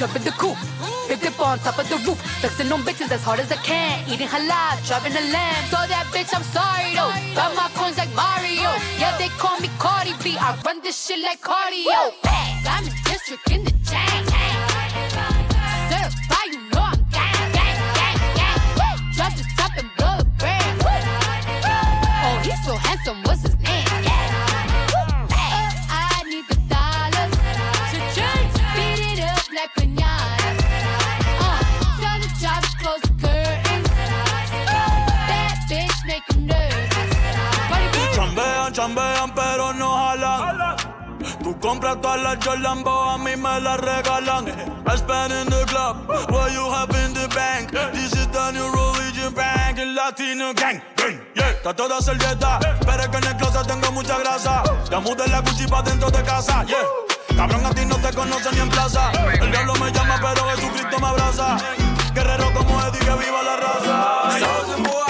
jump in the coupe. Big dip on top of the roof, flexing on bitches as hard as I can. Eating halal, driving a lamb. So that bitch, I'm sorry though. Got my coins like Mario. Yeah, they call me Cardi B. I run this shit like cardio. I'm in district in the chain. Certified, you know I'm gang, gang, gang, gang. Drop the top and blow the brand. Oh, he's so handsome, Chambean, pero no jalan. Tú compras todas las Jordan, a mí me las regalan. I spend in the club, what you have in the bank. This is the new religion bank, el latino gang. gang, Yeah, está toda servieta, pero es que en el closet tengo mucha grasa. Ya mudé la Gucci pa' dentro de casa, yeah. Cabrón, a ti no te conocen ni en plaza. El diablo me llama, pero Jesucristo me abraza. Guerrero como Eddie, que viva la raza.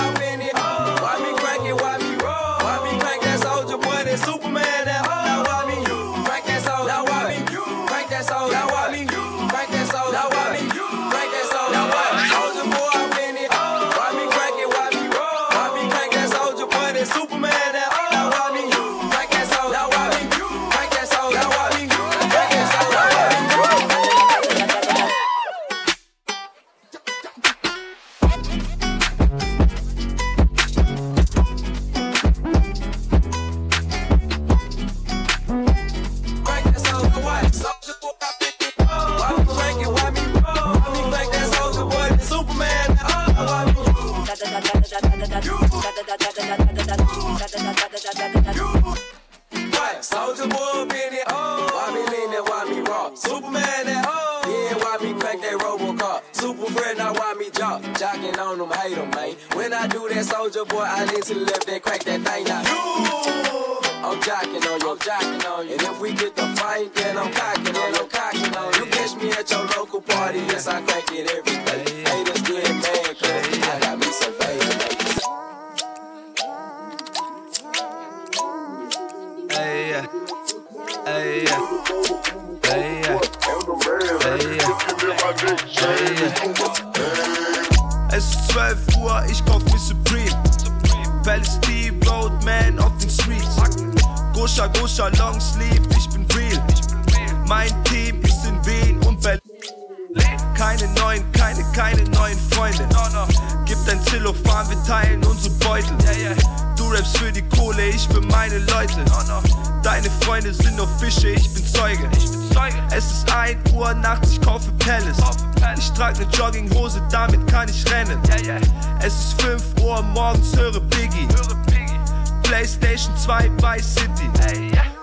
Playstation 2 Vice City.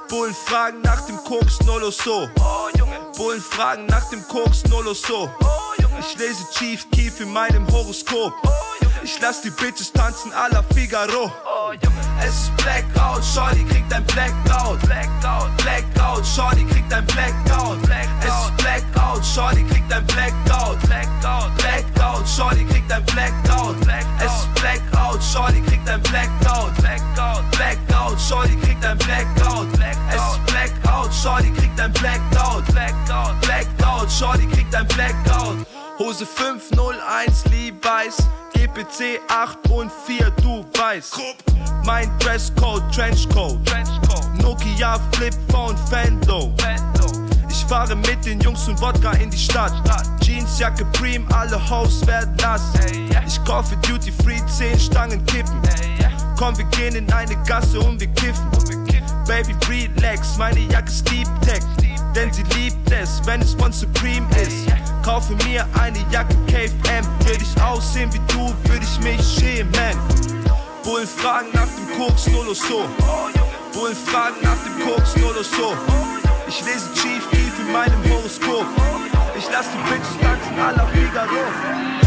Bullen fragen nach dem Koks Nolo so. Bullen fragen nach dem Koks Nolo so. Ich lese Chief Keef in meinem Horoskop. Ich lass die Bitches tanzen à la Figaro. Es ist Blackout, Shorty kriegt ein Blackout. Blackout, Blackout, Shorty kriegt ein Blackout. Es ist Blackout, Shorty kriegt ein Blackout. Blackout, Blackout, Shorty kriegt ein Blackout. Es ist Blackout, Shorty kriegt ein Blackout. Blackout, Blackout, Shorty kriegt ein Blackout. Es ist Blackout, Shorty kriegt ein Blackout. Blackout, Blackout, Shorty kriegt ein Blackout. Hose 501 Levi's, GPC 8 und 4, du weißt. Mein Dresscode, Trenchcoat. Nokia Flip Phone, Fendo. Ich fahre mit den Jungs und Wodka in die Stadt. Jeansjacke Preem, alle Hoes werden nass. Ich kaufe Duty Free, 10 Stangen kippen. Komm, wir gehen in eine Gasse und wir kiffen. Baby, relax, meine Jacke ist Deep Tech. Denn sie liebt es, wenn es von Supreme ist. Kaufe mir eine Jacke Cave M. Will ich aussehen wie du, würde ich mich schämen. Bullen fragen nach dem Koks, Nolo so. Bullen fragen nach dem Koks, Nolo so. Ich lese Chief Keef in meinem Horoskop. Ich lass die Bitches tanzen à la Figaro.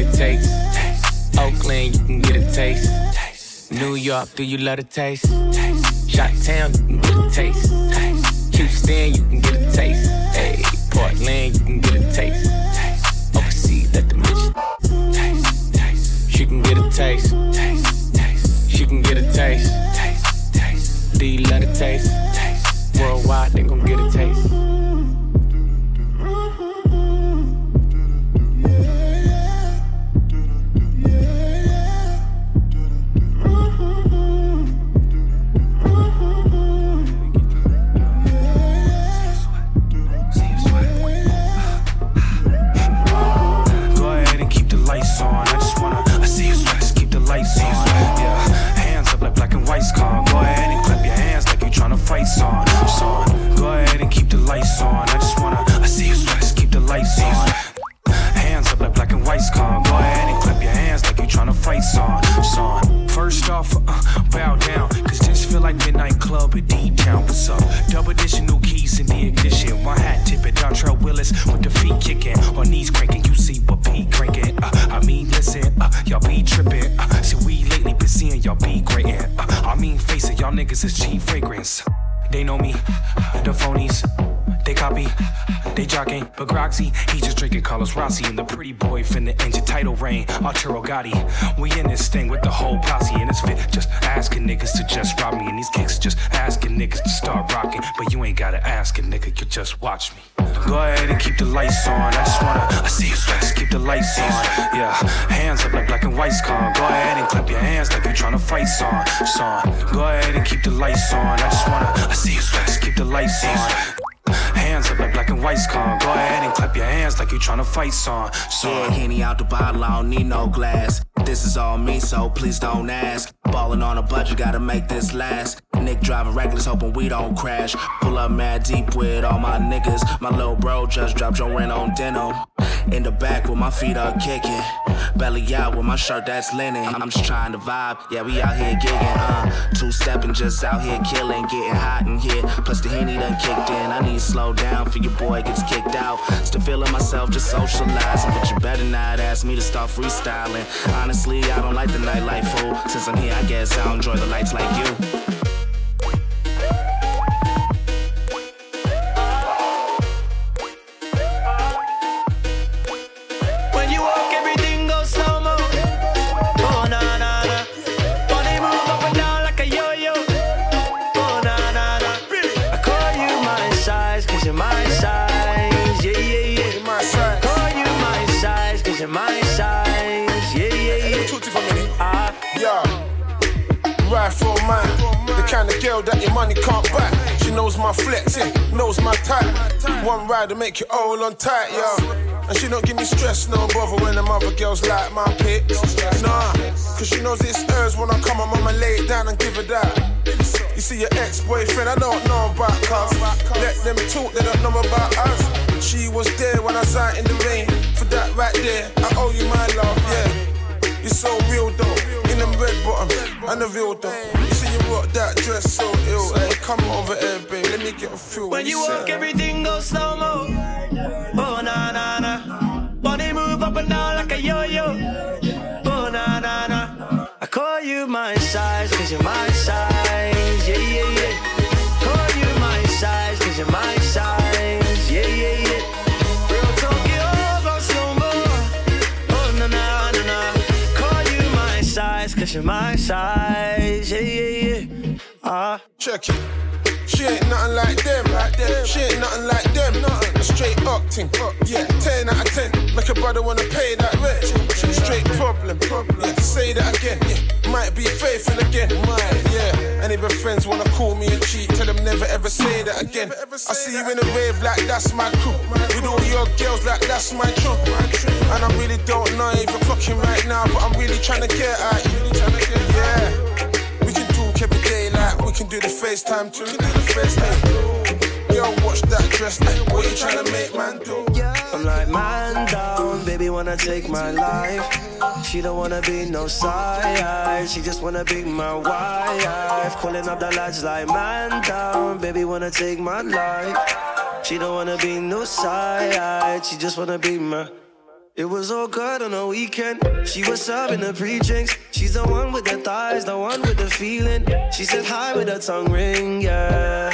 a New York, do you love a taste? Taste. Shot Town, you can get a taste. Houston, you can get a taste. Hey, Portland, you can get a taste. Overseas, let the bitch taste. She can get a taste. taste. taste. She can get a taste. taste. taste. Do you love taste? taste. Worldwide, they gon' get a taste. down for. Double additional keys in the ignition. My hat tipping, Dontrell Willis with the feet kicking. Or knees cranking, you see what Pete cranking. Uh, I mean, listen, uh, y'all be tripping. Uh, see, we lately been seeing y'all be greatin'. Uh, I mean, face it, y'all niggas is cheap fragrance. They know me, the phonies. They copy, they jogging, but Groxy, he just drinking Carlos Rossi and the pretty boy finna engine title reign. Arturo Gotti, we in this thing with the whole posse and it's fit. Just asking niggas to just rob me and these kicks just asking niggas to start rocking. But you ain't gotta ask a nigga, you just watch me. Go ahead and keep the lights on. I just wanna, I see you sweat, just keep the lights on. Yeah, hands up like black and white's con. Go ahead and clap your hands like you trying to fight song. Song. Go ahead and keep the lights on. I just wanna, I see you sweat, just keep the lights on. Hands like you tryna fight song. song. Yeah, Henny out the bottle, I don't need no glass. This is all me, so please don't ask. Ballin' on a budget, gotta make this last. Nick driving reckless, hoping we don't crash. Pull up mad deep with all my niggas. My little bro just dropped your rent on denim. In the back with my feet up kicking. Belly out with my shirt that's linen. I'm just trying to vibe, yeah, we out here gigging. Uh, two stepping, just out here killing, getting hot in here. Plus the henny done kicked in. I need to slow down for your boy gets kicked out. Still feeling myself, just socializing. But you better not ask me to start freestyling. Honestly, I don't like the nightlife fool. Since I'm here, I guess I enjoy the lights like you. Girl that your money can't buy. She knows my flex, yeah, knows my type. One ride to make you all on tight, yo. And she don't give me stress, no bother when them other girls like my pics. Nah, cause she knows it's hers when I come, I'm I'ma lay it down and give her that. You see your ex-boyfriend, I don't know about cuz. Let them talk, they don't know about us. She was there when I out in the rain. For that right there, I owe you my love, yeah. You're so real though, red bottoms and the real. You see you rock that dress so ill, hey, come over here, babe, let me get a feel. When you walk, everything goes slow mo. Oh na na na. Body move up and down like a yo-yo. Oh na na na. I call you my size, cause you're my size. Size, my size. Yeah, yeah, yeah. Ah. Check it. She ain't nothing like them, like them. She ain't nothing like them, nothing. A straight up thing, yeah. Ten out of ten. Make a brother wanna pay that rent. Straight problem, yeah. Say that again, yeah. Might be faithful again, might. And if her friends wanna call me a cheat, tell them never ever say that again. I see you in a rave like that's my crew. With all your girls like that's my true. And I really don't know if you're clocking right now, but I'm really trying to get at you. Yeah. We can talk every day like we can do the FaceTime too. We can do the FaceTime. Yo, watch that dress. What you trying to make man do? I'm like man down, baby wanna take my life. She don't wanna be no side, she just wanna be my wife. Calling up the lads like man down, baby wanna take my life. She don't wanna be no side, she just wanna be my. It was all good on the weekend. She was serving the pre-drinks. She's the one with the thighs, the one with the feeling. She said hi with her tongue ring, yeah.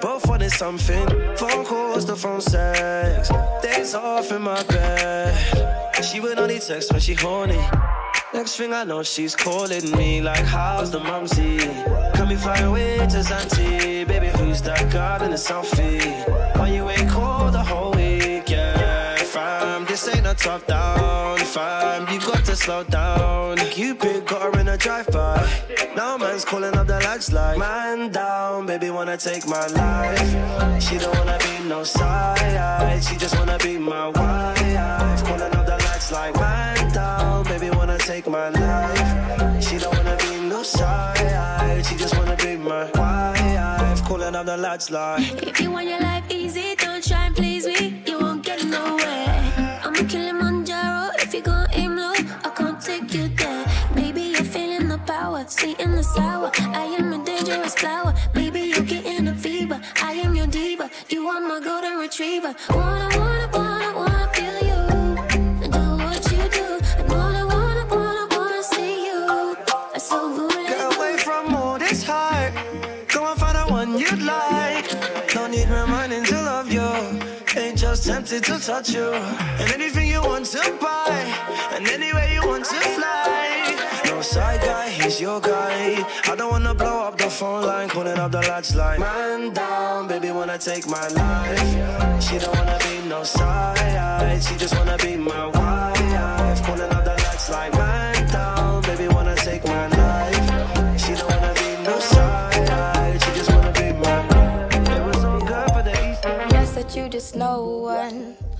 Both wanted something. Phone calls, the phone sex. Days off in my bed. She would only text when she horny. Next thing I know, she's calling me like, how's the mumsy? Can we fly away to Zanti? Baby, who's that girl in the selfie? Why you top down, fam. You got to slow down. Cupid got her in a drive-by. Now man's calling up the lights like, man down, baby wanna take my life. She don't wanna be no side, she just wanna be my wife. Calling up the lights like, man down, baby wanna take my life. She don't wanna be no side, she just wanna be my wife. Calling up the lights like. If you want your life easy, don't try and please me. sour. I am a dangerous flower. Baby, you get in a fever. I am your diva. You are my golden retriever. Wanna, wanna, wanna, wanna feel you. Do what you do. I wanna, wanna, wanna, wanna see you. I so good. Get away from all this heart. Go and find the one you'd like. No need reminding to love you. Ain't just tempted to touch you. And anything you want to buy. And anywhere you want to fly. Side guy, he's your guy. I don't wanna blow up the phone line, calling up the lights like man down, baby wanna take my life. She don't wanna be no side, she just wanna be my wife. Calling up the lights like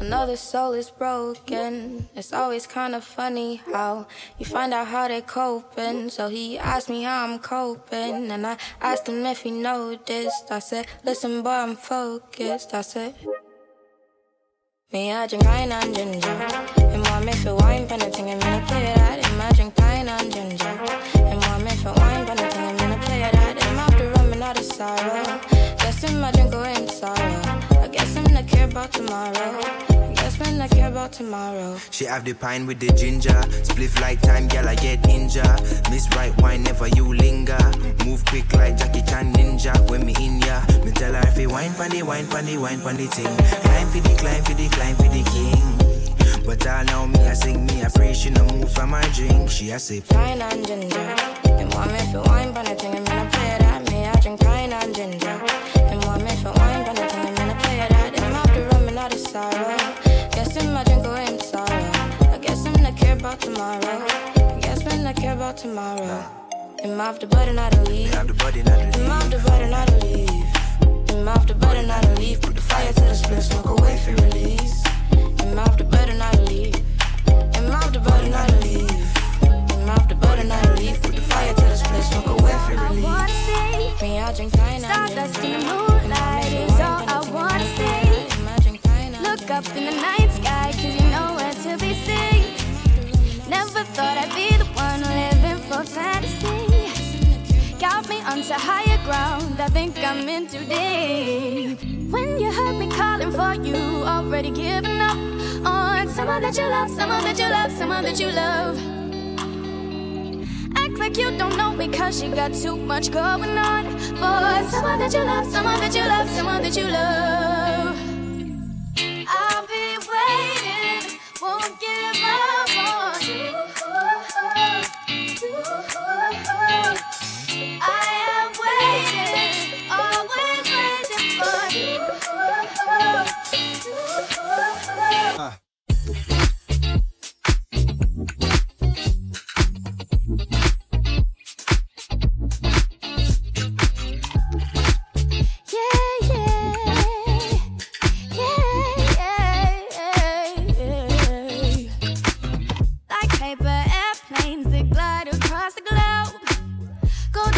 Another soul is broken. It's always kind of funny how you find out how they're coping. So he asked me how I'm coping, and I asked him if he noticed. I said, Listen, boy, I'm focused. I said, Me, I drink pine and ginger. And more me for wine, penalty, and me play that. And I drink pine and ginger. And more me for wine, penalty, and me play that. And after running out of sorrow, guess him I drink away in sorrow. I guess him not care about tomorrow. I man not care about tomorrow. She have the pine with the ginger. Spliff like time, girl, I get injured. Miss right wine, never you linger. Move quick like Jackie Chan ninja. When me in ya, me tell her if you wine pandy, wine pandy, wine pandy thing. Climb for the, climb for the, climb for the king. But all know me I sing, me I pray she no move from my drink. She a sip. Pine and ginger. And want me for wine, but nothing, I'm gonna play that. Me, I drink pine and ginger. And want me for wine, but nothing, I'm gonna play that. And after running out of sorrow, about tomorrow. Guess man not care about tomorrow. Him off the button, not to leave. Have the body, not the Him off the button, not to leave. Him off the button, not to leave. Put the fire to the split, smoke away for release. Him off the button, not to leave. Him off the button, not to leave. Him off the button, not to leave. Put the fire to the split, smoke away for I wanna release. see Me, I drink pine and Stardust in the ginger. moonlight is all I wanna see. Look up in the night sky, cause you Never thought I'd be the one living for fantasy. Got me onto higher ground, I think I'm in too deep. When you heard me calling for you, already giving up on someone that you love, someone that you love, someone that you love. Act like you don't know me cause you got too much going on. For someone that you love, someone that you love, someone that you love.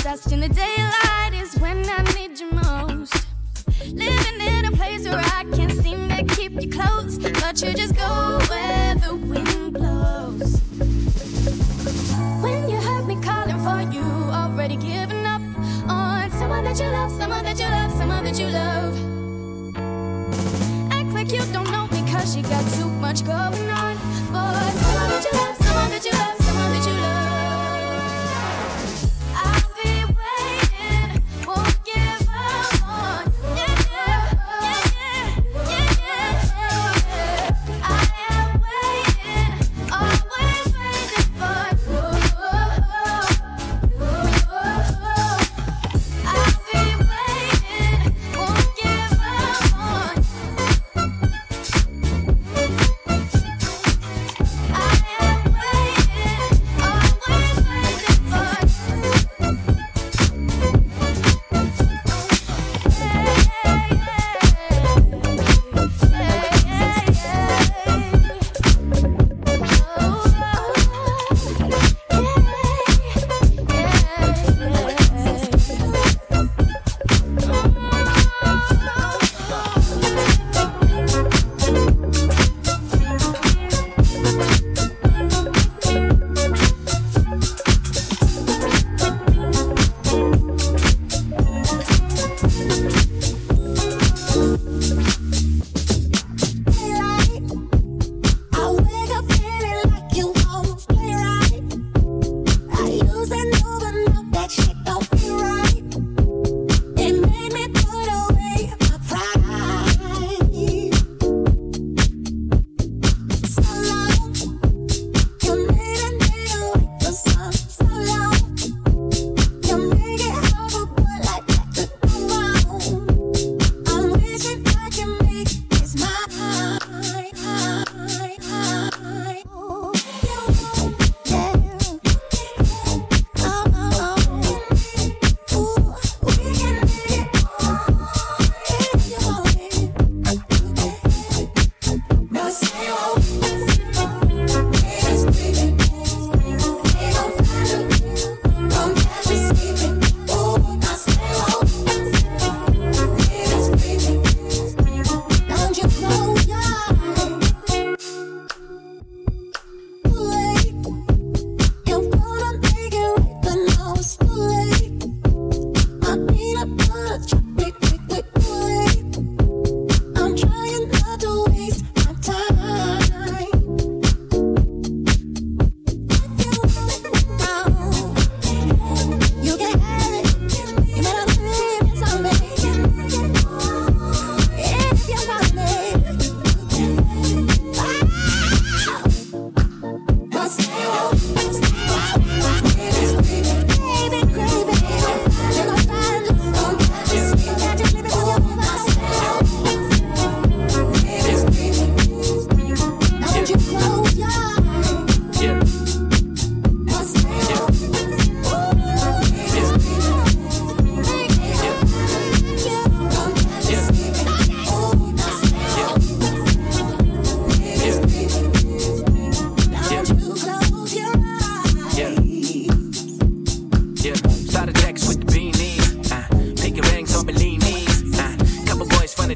Gold in the daylight is when I need you most. Living in a place where I can't seem to keep you close, but you just go where the wind blows. When you heard me calling for you, already giving up on someone that you love, someone that you love, someone that you love. Act like you don't know cause you got too much going on. For someone that you love, someone that you love,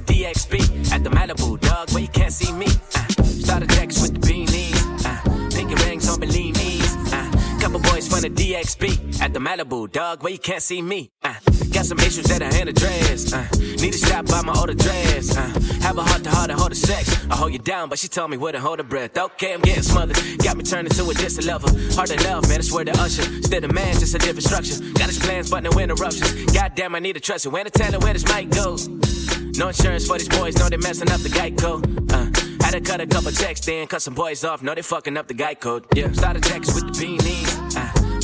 DXB at the Malibu, dog, where you can't see me. At the Malibu, dog, where you can't see me. Uh, got some issues that I ain't addressed. Uh, need to stop by my older dress. Uh, have a heart to heart and hold a sex. I hold you down, but she told me where to hold her breath. Okay, I'm getting smothered. Got me turning to a distant lover. Hard to love, man, I swear to usher. Instead of man, just a different structure. Got his plans, but no interruptions. Goddamn, I need to trust it. When to tell her where this mic go. No insurance for these boys, know they messing up the Geico. Uh, had to cut a couple checks, then cut some boys off, know they fucking up the code. Yeah, started checks with the beanies.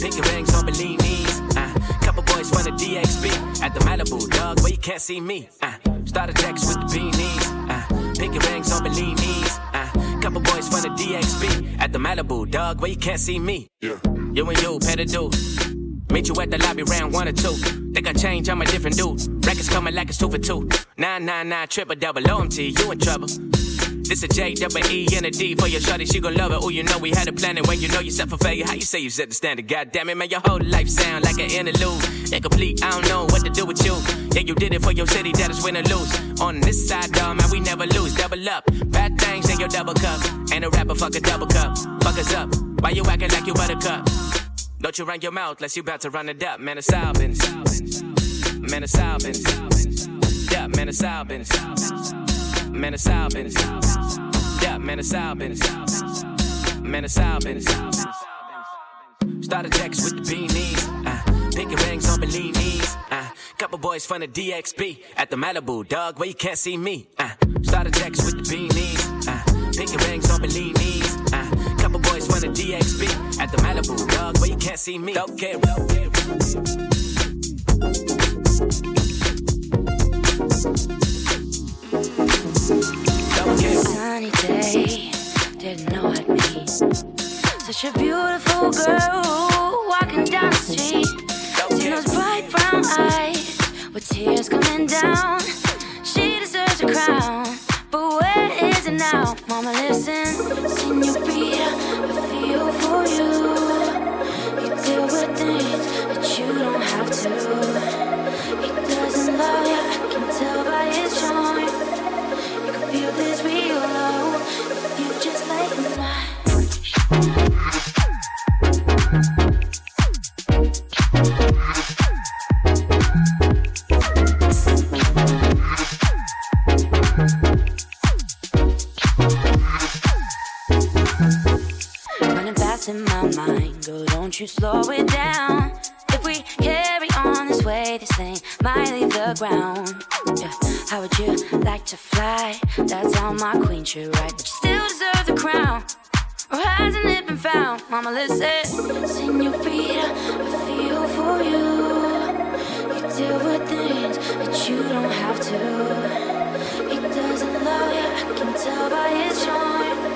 Pinky rings on Bellinis. Uh, couple boys from the DXB at the Malibu, dog, where you can't see me. Uh, started checks with the beanies. Uh, pinky rings on Bellinis. Uh, couple boys from the DXB at the Malibu, dog, where you can't see me. Yeah. You and you, the dude. Meet you at the lobby round one or two. Think I change, I'm a different dude. Records coming like it's two for two. Nine nine nine triple double OMT, you in trouble. This a J double E and a D for your shorty, she gon' love it. Oh, you know we had a plan, when you know you set for failure, how you say you set the standard? God damn it, man, your whole life sound like an interlude. Incomplete, I don't know what to do with you. Yeah, you did it for your city, that is win or lose. On this side, dog, man, we never lose. Double up, bad things in your double cup. Ain't a rapper, fuck a double cup. Fuck us up, why you acting like you buttercup? Don't you run your mouth unless you about to run it up, man, it's Albans. Man, it's. Yeah, man, it's. Man, it's Albans. Yeah, man, it's Albans. Man, it's Albans. Started checks with the beanies. Uh, pinky rings on Bellinis. Uh, couple boys from the DXB at the Malibu, dog, where you can't see me. Uh, started checks with the beanies. Uh, pinky rings on Bellinis. Uh, couple boys from the DXB at the Malibu, dog, where you can't see me. Okay, okay. Sunny day, didn't know I'd such a beautiful girl walking down the street. See those bright brown eyes with tears coming down. She deserves a crown, but where is it now? Mama, listen, senorita, I feel for you. You deal with things that you don't have to. He doesn't love you, I can tell by his queen should ride. But you still deserve the crown. Or hasn't it been found? Mama, listen. Senorita, I feel for you. You deal with things that you don't have to. He doesn't love you, I can tell by his charm.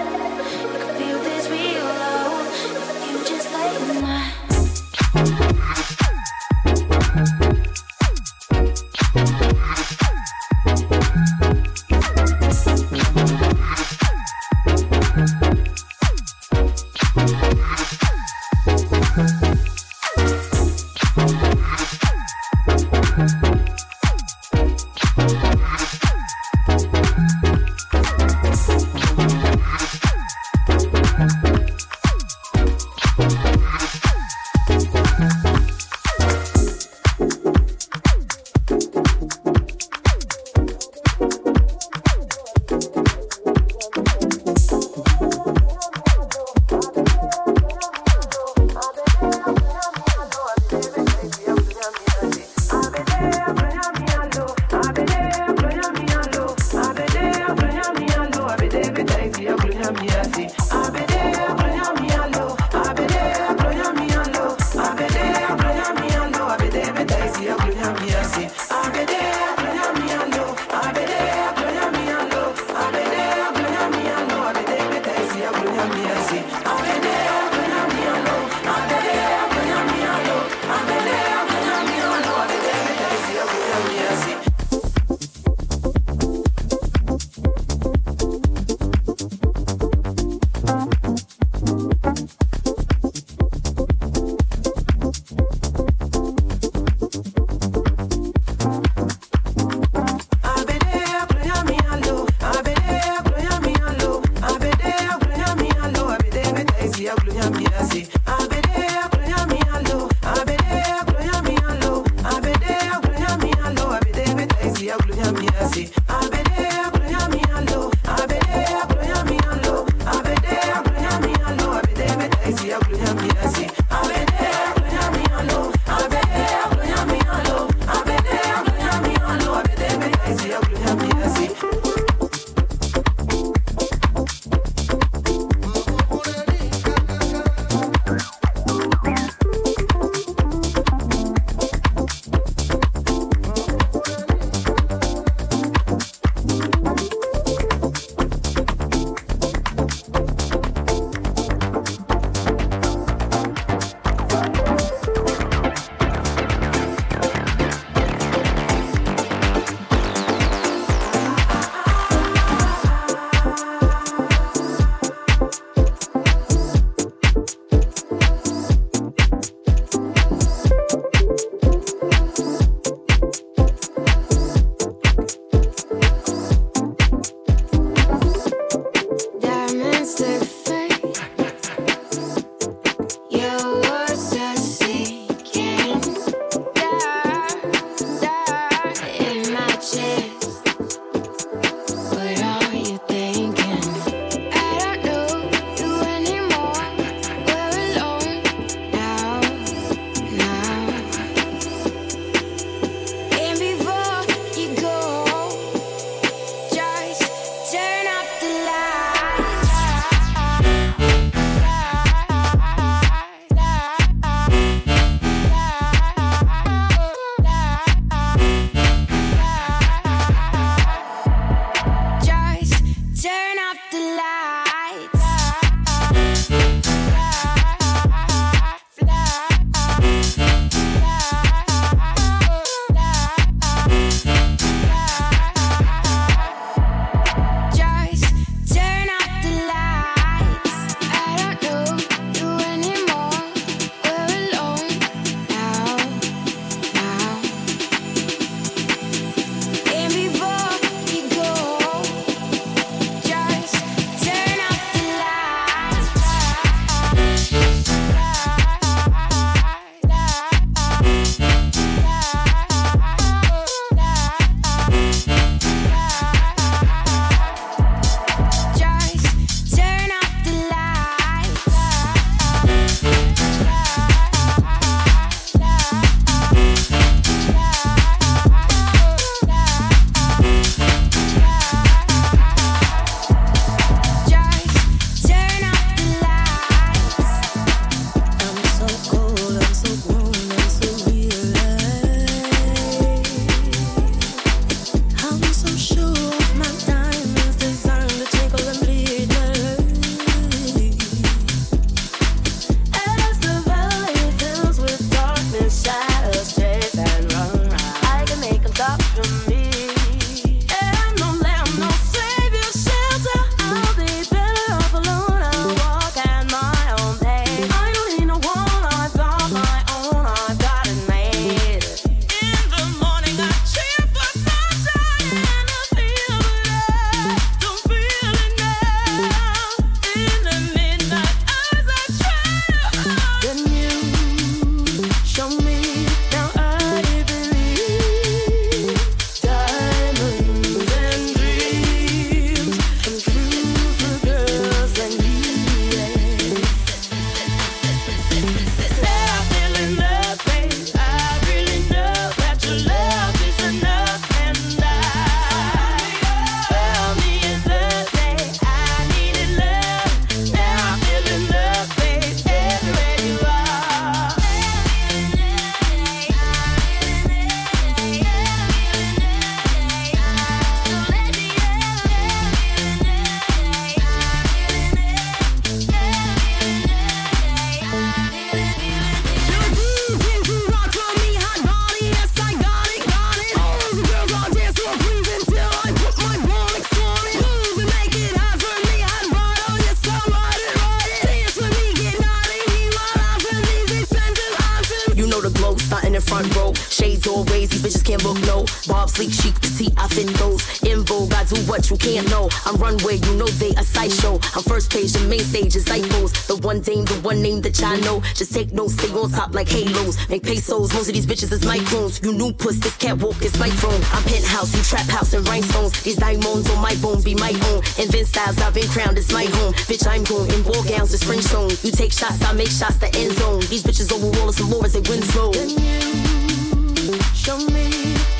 you can't know. I'm runway, you know they a sideshow. I'm first page, the main stage is iPhones. The one name, the one name that y'all know. Just take notes, stay on top like halos. Make pesos, most of these bitches is microns. You new puss, this catwalk is my throne. I'm penthouse, you trap house and rhinestones. These diamonds on my bone be my own. Invent styles, I've been crowned, it's my home. Bitch, I'm going in ball gowns, it's French zone. You take shots, I make shots, the end zone. These bitches overall is the Lawrence and Winslow. Can you show me?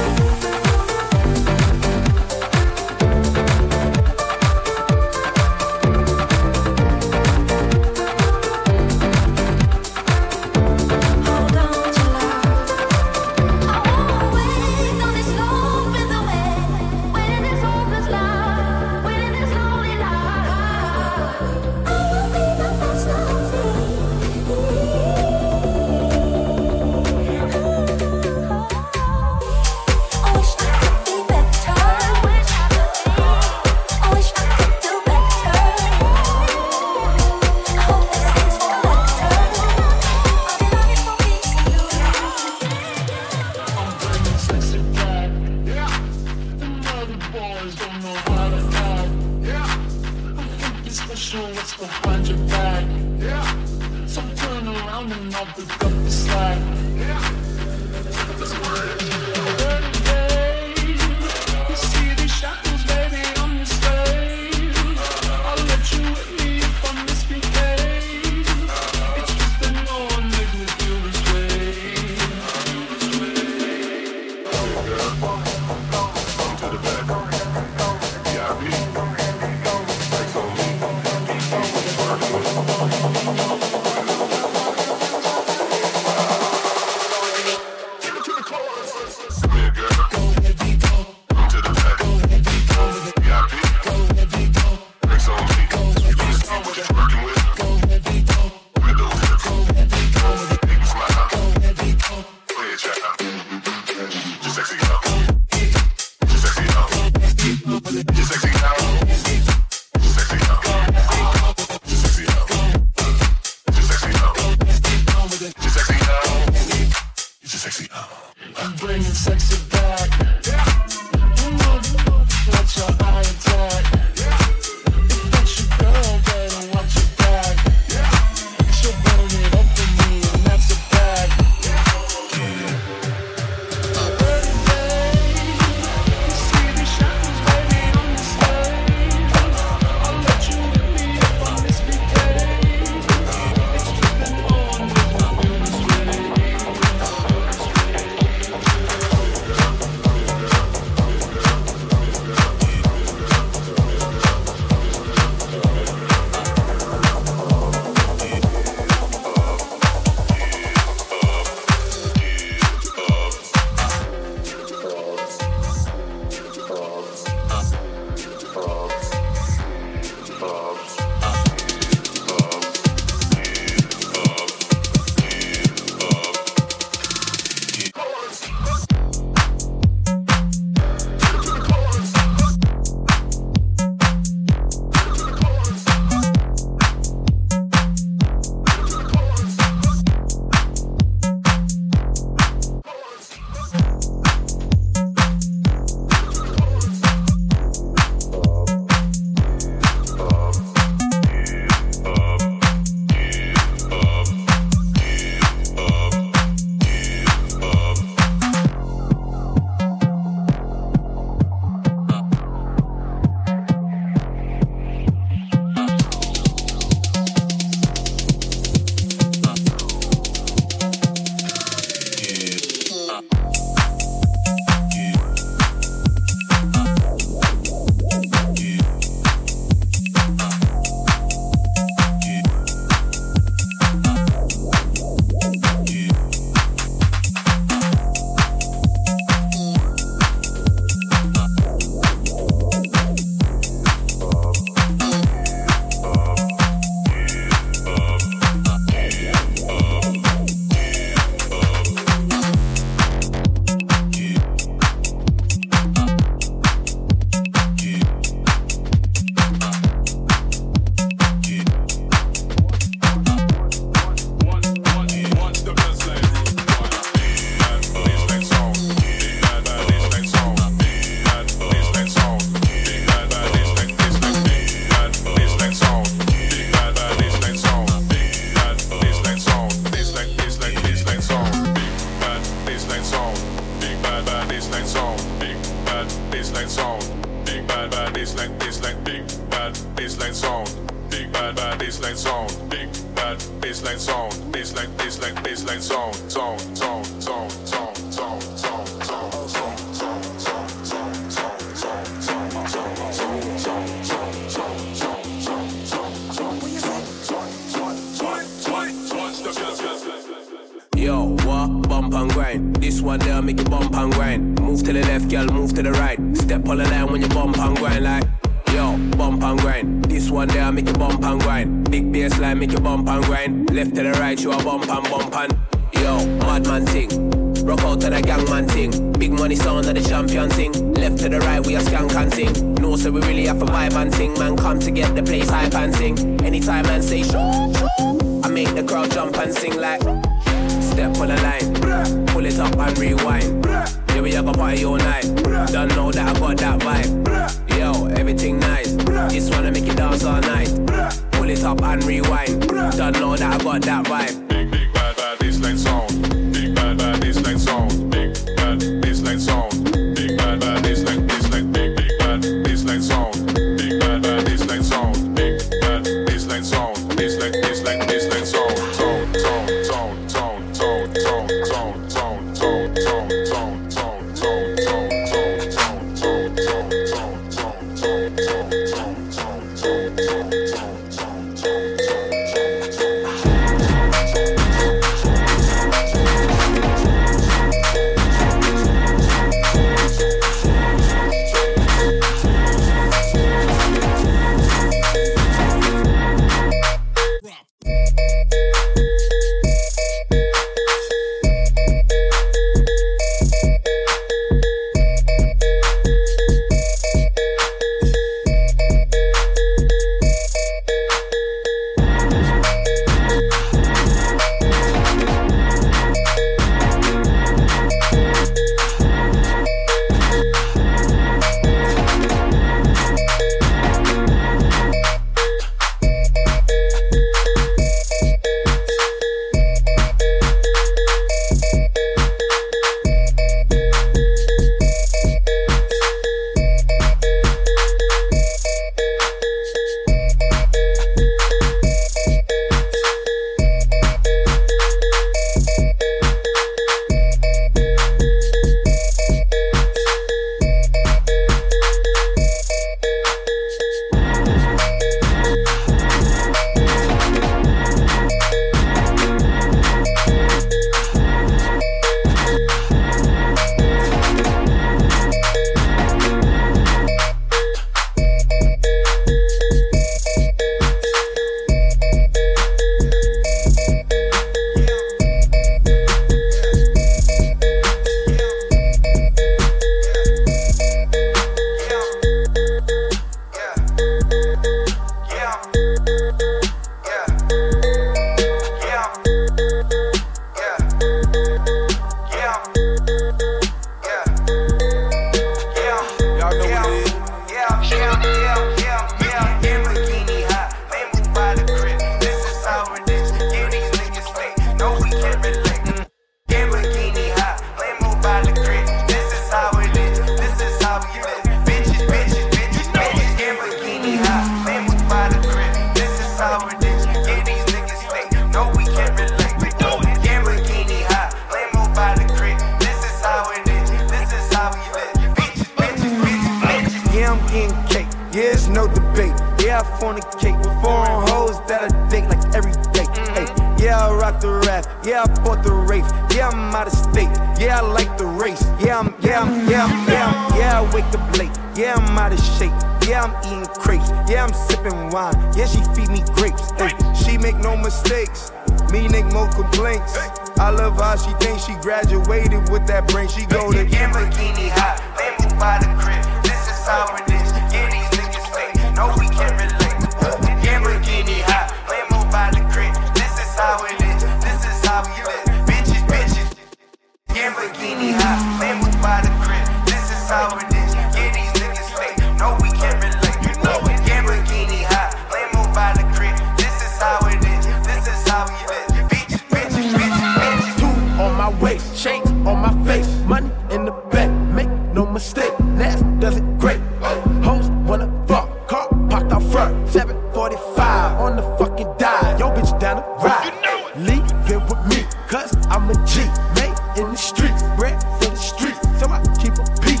Me, cause I'm a G. Made in the streets, bred for the streets. So I keep a peace.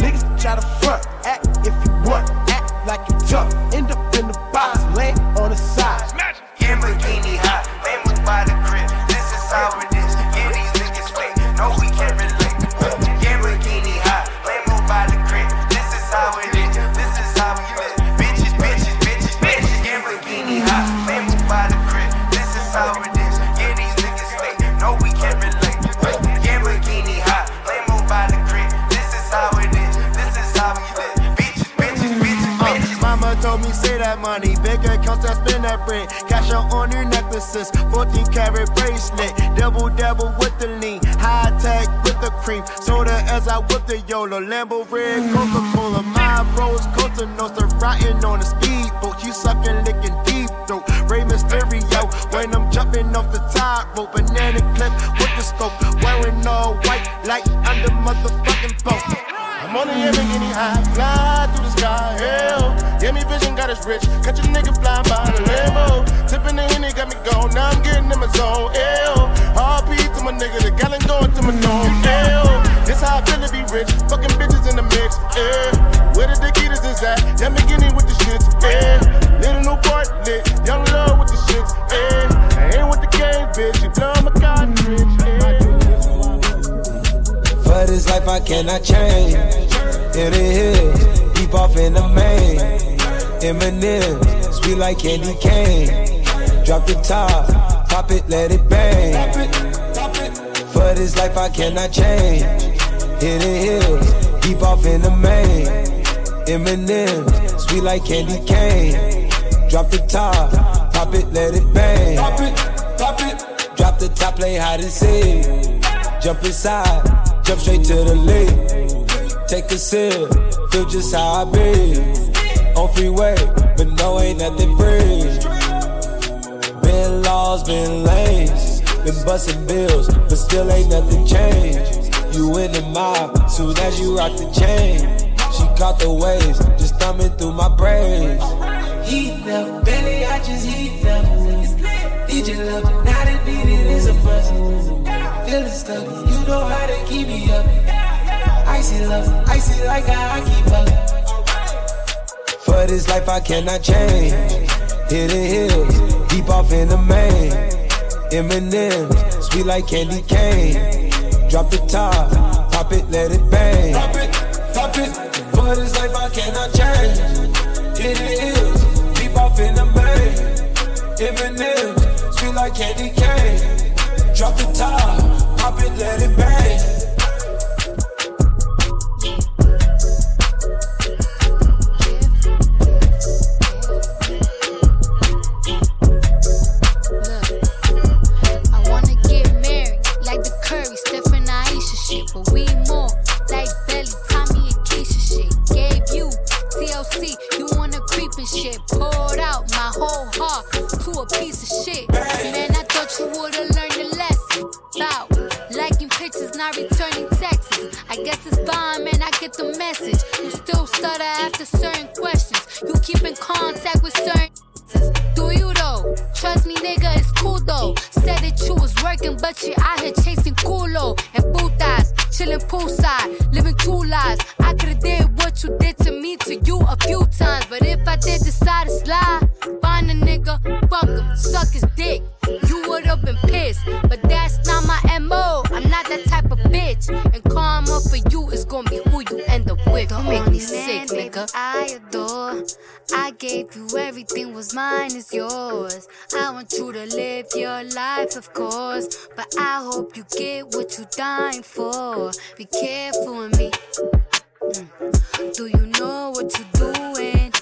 Niggas try to front, the YOLO, Lambo red, Coca Cola, my bros, Costa Nostra, riding on a speedboat, you sucking, licking deep throat, Rey Mysterio, when I'm jumping off the top rope, banana clip with the scope, wearing all white like I'm the motherfucking pope. I'm on the Yamborghini high, fly through the sky, hell. Yeah, me vision got us rich. Catch a nigga flying by the Lambo. Tipping the Henny got me gone, now I'm getting in my zone, hell. RP to my nigga, the gallon going to my nose, hell. This how I feel rich, fucking bitches in the mix, yeah. Where the Dakitas is at, Lamborghini with the shits, yeah. Little new part lit, young love with the shits, yeah. I ain't with the game, bitch, you blow my cartridge, yeah. For this life I cannot change. In the hills, deep off in the main. M&M's, sweet like candy cane. Drop the top, pop it, let it bang. For this life I cannot change. The hills, deep off in the main. M&M's, sweet like candy cane. Drop the top, pop it, let it bang. Pop it, pop it. Drop the top, play hide and seek. Jump inside, jump straight to the lead. Take a sip, feel just how I be. On freeway, but no, ain't nothing free. Been laws, been lanes, been busting bills, but still ain't nothing changed. You in the mob, soon as you rock the chain. She caught the waves, just thumbing through my braids. Heat up, belly, I just heat up. Your love, now that beat it is a bust. Feeling stuck, you know how to keep me up. Icy love, icy like I keep up. For this life I cannot change. Hidden Hills, deep off in the main. M and M's, sweet like candy cane. Drop the top, pop it, let it bang. Pop it, pop it. For this life I cannot change. The hills, deep off in the main. M&M's, sweet like candy cane. Drop the top, pop it, let it bang. Working, but you out here chasing culo and putas, chilling poolside, living two lives. I could've did what you did to me to you a few times, but if I did decide to slide, find a nigga, fuck him, suck his dick. You would've been pissed, but that's not my mo. I'm not that type of bitch, and karma for you is gonna be who you end up with. Don't make me sick, nigga. I adore. I gave you everything was mine is yours. I want you to live your life, of course. But I hope you get what you're dying for. Be careful with me. Mm. Do you know what you're doing?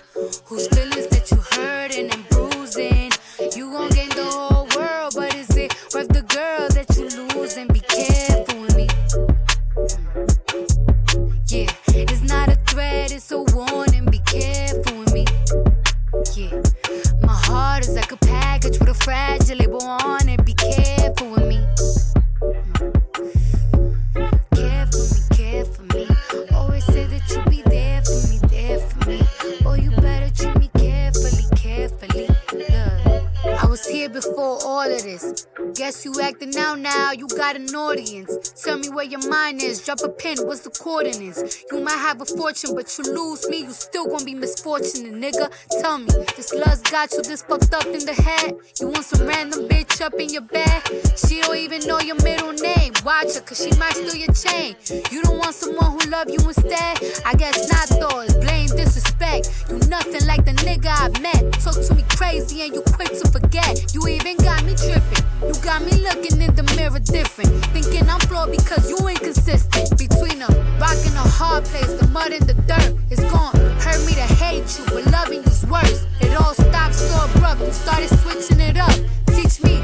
Whose feelings that you hurting and bruising? You gon' gain the whole world, but is it worth the girl that you losing? Be careful with me. Yeah, it's not a threat, it's a warning. Be careful heart is like a package with a fragile label on it. Be careful with me. Before all of this. Guess you acting out now, you got an audience. Tell me where your mind is, drop a pin, what's the coordinates? You might have a fortune, but you lose me, you still gonna be misfortunate, nigga. Tell me, this love's got you this fucked up in the head. You want some random bitch up in your bed? She don't even know your middle name. Watch her, cause she might steal your chain. You don't want someone who love you instead? I guess not, though. It's blame, disrespect. You nothing like the nigga I met. Talk to me crazy and you quick to forget. You even got me tripping. You got me looking in the mirror different. Thinking I'm flawed because you inconsistent. Between a rock and a hard place, the mud and the dirt. It's gone. Hurt me to hate you, but loving you's worse. It all stopped so abrupt. You started switching it up. Teach me